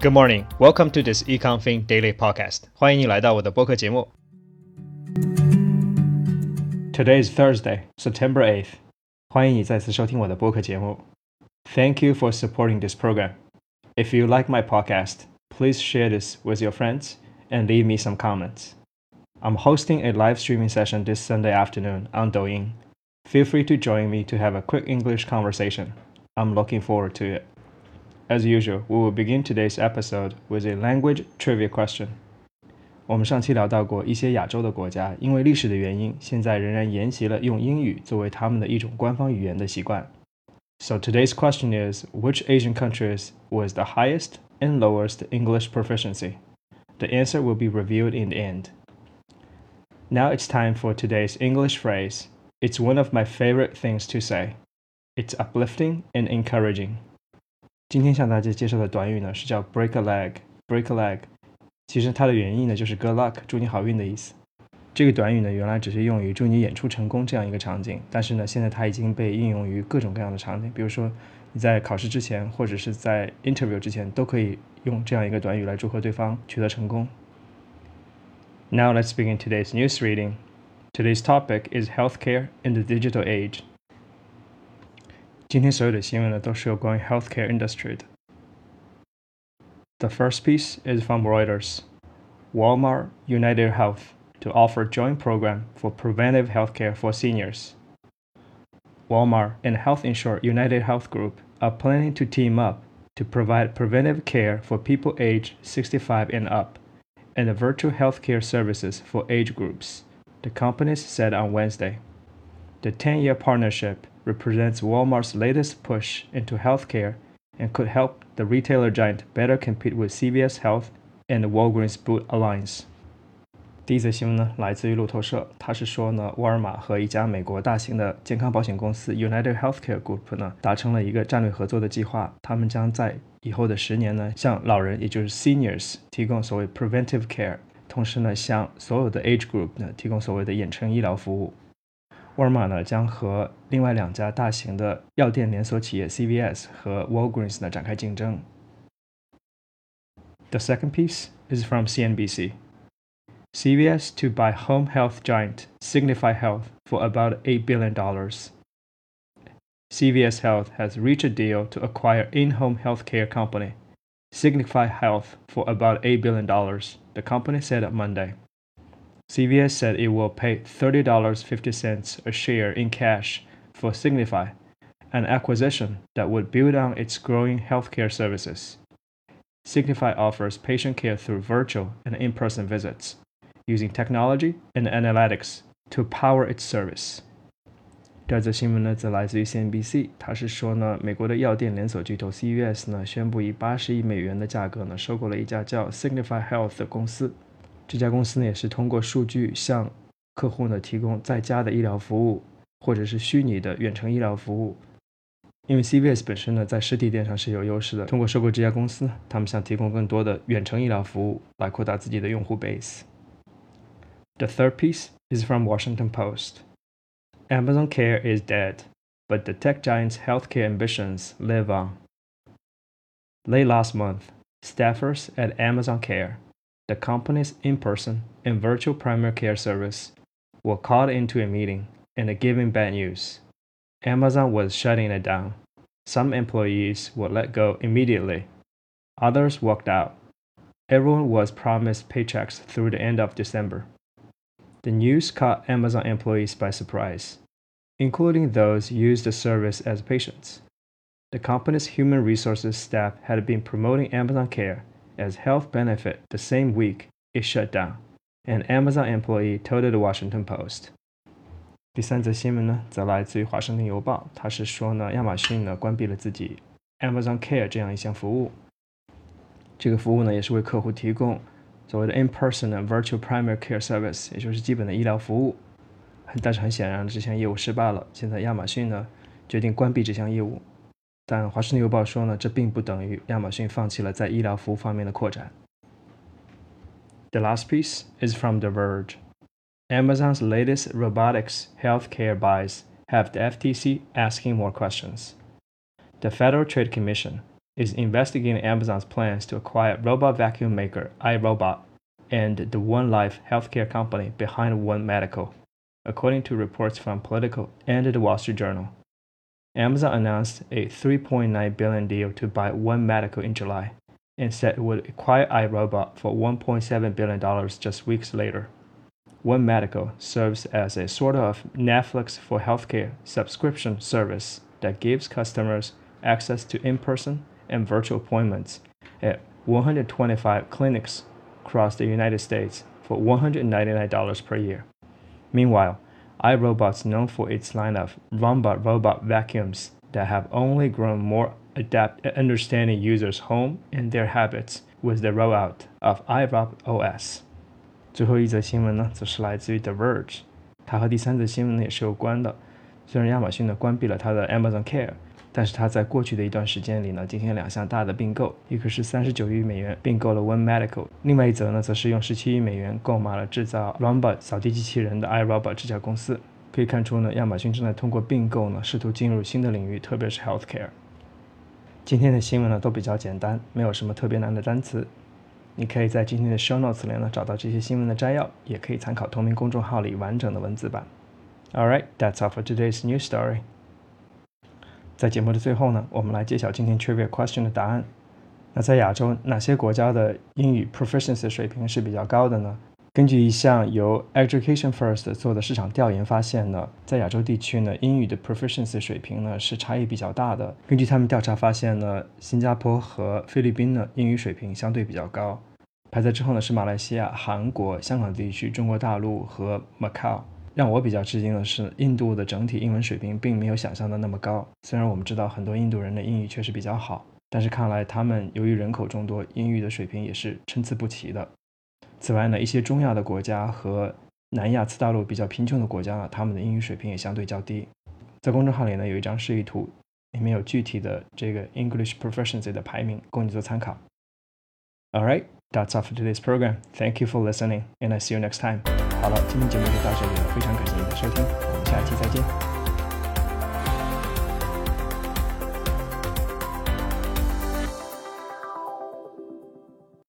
Good morning. Welcome to this EconFin Daily Podcast. 欢迎你来到我的播客节目。Today is Thursday, September 8th. 欢迎你再次收听我的播客节目。Thank you for supporting this program. If you like my podcast, please share this with your friends and leave me some comments. I'm hosting a live streaming session this Sunday afternoon on Douyin. Feel free to join me to have a quick English conversation. I'm looking forward to it. As usual, we will begin today's episode with a language trivia question. 我们上期聊到过一些亚洲的国家，因为历史的原因，现在仍然沿袭了用英语作为他们的一种官方语言的习惯。So today's question is: Which Asian countries was the highest and lowest English proficiency? The answer will be revealed in the end. Now it's time for today's English phrase. It's one of my favorite things to say. It's uplifting and encouraging. 今天向大家介绍的短语呢是叫 break a leg，break a leg，其实它的原意呢就是 good luck，祝你好运的意思。这个短语呢原来只是用于祝你演出成功这样一个场景，但是呢现在它已经被应用于各种各样的场景，比如说你在考试之前或者是在 interview 之前都可以用这样一个短语来祝贺对方取得成功。Now let's begin today's news reading. Today's topic is healthcare in the digital age. 今天所有的新闻呢，都是有关于 healthcare industry 的。The first piece is from Reuters. Walmart UnitedHealth to offer joint program for preventive healthcare for seniors. Walmart and health insurer UnitedHealth Group are planning to team up to provide preventive care for people aged 65 and up and virtual healthcare services for age groups, the companies said on Wednesday. The 10 year partnership represents Walmart's latest push into healthcare and could help the retailer giant better compete with CVS Health and Walgreens Boot Alliance. 第一则新闻呢，来自于路透社，它是说呢，沃尔玛和一家美国大型的健康保险公司 United Healthcare Group 呢，达成了一个战略合作的计划。他们将在以后的十年呢，向老人，也就是 seniors 提供所谓 preventive care，同时呢，向所有的 age group 呢，提供所谓的远程医疗服务。沃尔玛呢将和另外两家大型的药店连锁企业 CVS 和 Walgreens 呢展开竞争。The second piece is from CNBC. CVS to buy home health giant Signify Health for about $8 billion. CVS Health has reached a deal to acquire in-home healthcare company Signify Health for about $8 billion, the company said on Monday. CVS said it will pay $30.50 a share in cash for Signify, an acquisition that would build on its growing healthcare services. Signify offers patient care through virtual and in person visits, using technology and analytics to power its service. 第二则新闻呢，则来自于 CNBC，它是说呢，美国的药店连锁巨头 CVS 呢，宣布以八十亿美元的价格呢，收购了一家叫 Signify Health 的公司。 这家公司呢也是通过数据向客户呢提供在家的医疗服务，或者是虚拟的远程医疗服务。因为 CVS 本身呢在实体店上是有优势的，通过收购这家公司，他们想提供更多的远程医疗服务来扩大自己的用户 base。The third piece is from Washington Post. Amazon Care is dead, but the tech giant's healthcare ambitions live on. Late last month, staffers at Amazon Care the company's in person and virtual primary care service were called into a meeting and given bad news. Amazon was shutting it down. Some employees were let go immediately. Others walked out. Everyone was promised paychecks through the end of December. The news caught Amazon employees by surprise, including those used the service as patients. The company's human resources staff had been promoting Amazon Care as health benefit the same week it shut down, an Amazon employee told the Washington Post. 第三则新闻呢，则来自于《华盛顿邮报》，它是说呢，亚马逊呢关闭了自己 Amazon Care 这样一项服务。这个服务呢，也是为客户提供所谓的 in-person virtual primary care service，也就是基本的医疗服务。但是很显然，这项业务失败了。现在亚马逊呢决定关闭这项业务。但《华盛顿邮报》说呢，这并不等于亚马逊放弃了在医疗服务方面的扩展。The last piece is from The Verge. Amazon's latest robotics healthcare buys have the FTC asking more questions. The Federal Trade Commission, is investigating Amazon's plans to acquire robot vacuum maker iRobot and the One Life healthcare company behind One Medical, according to reports from Politico and the Wall Street Journal. Amazon announced a 3.9 billion deal to buy One Medical in July and said it would acquire iRobot for 1.7 billion dollars just weeks later. One Medical serves as a sort of Netflix for healthcare subscription service that gives customers access to in-person and virtual appointments at 125 clinics across the United States for $199 per year. Meanwhile, iRobot's known for its line of Roomba robot vacuums that have only grown more adept at understanding users' home and their habits with the rollout of iRobot OS。最后一则新闻呢，则是来自于 The Verge，它和第三则新闻呢也是有关的。虽然亚马逊呢关闭了它的 Amazon Care。但是它在过去的一段时间里呢，进行两项大的并购，一个是三十九亿美元并购了 One Medical，另外一则呢，则是用十七亿美元购买了制造 Roomba 扫地机器人的 iRobot 这家公司。可以看出呢，亚马逊正在通过并购呢，试图进入新的领域，特别是 healthcare。今天的新闻呢都比较简单，没有什么特别难的单词。你可以在今天的 show notes 里呢找到这些新闻的摘要，也可以参考同名公众号里完整的文字版。All right, that's all for today's news story. 在节目的最后呢，我们来揭晓今天 trivia question 的答案。那在亚洲，哪些国家的英语 proficiency 水平是比较高的呢？根据一项由 Education First 做的市场调研发现呢，在亚洲地区呢，英语的 proficiency 水平呢是差异比较大的。根据他们调查发现呢，新加坡和菲律宾呢英语水平相对比较高，排在之后呢是马来西亚、韩国、香港地区、中国大陆和 Macau。让我比较吃惊的是，印度的整体英文水平并没有想象的那么高。虽然我们知道很多印度人的英语确实比较好，但是看来他们由于人口众多，英语的水平也是参差不齐的。此外呢，一些中亚的国家和南亚次大陆比较贫穷的国家呢，他们的英语水平也相对较低。在公众号里呢有一张示意图，里面有具体的这个 English proficiency 的排名，供你做参考。All right, that's all for today's program. Thank you for listening, and I see you next time. 好了今天节目就到这里了非常感谢您的收听我们下期再见。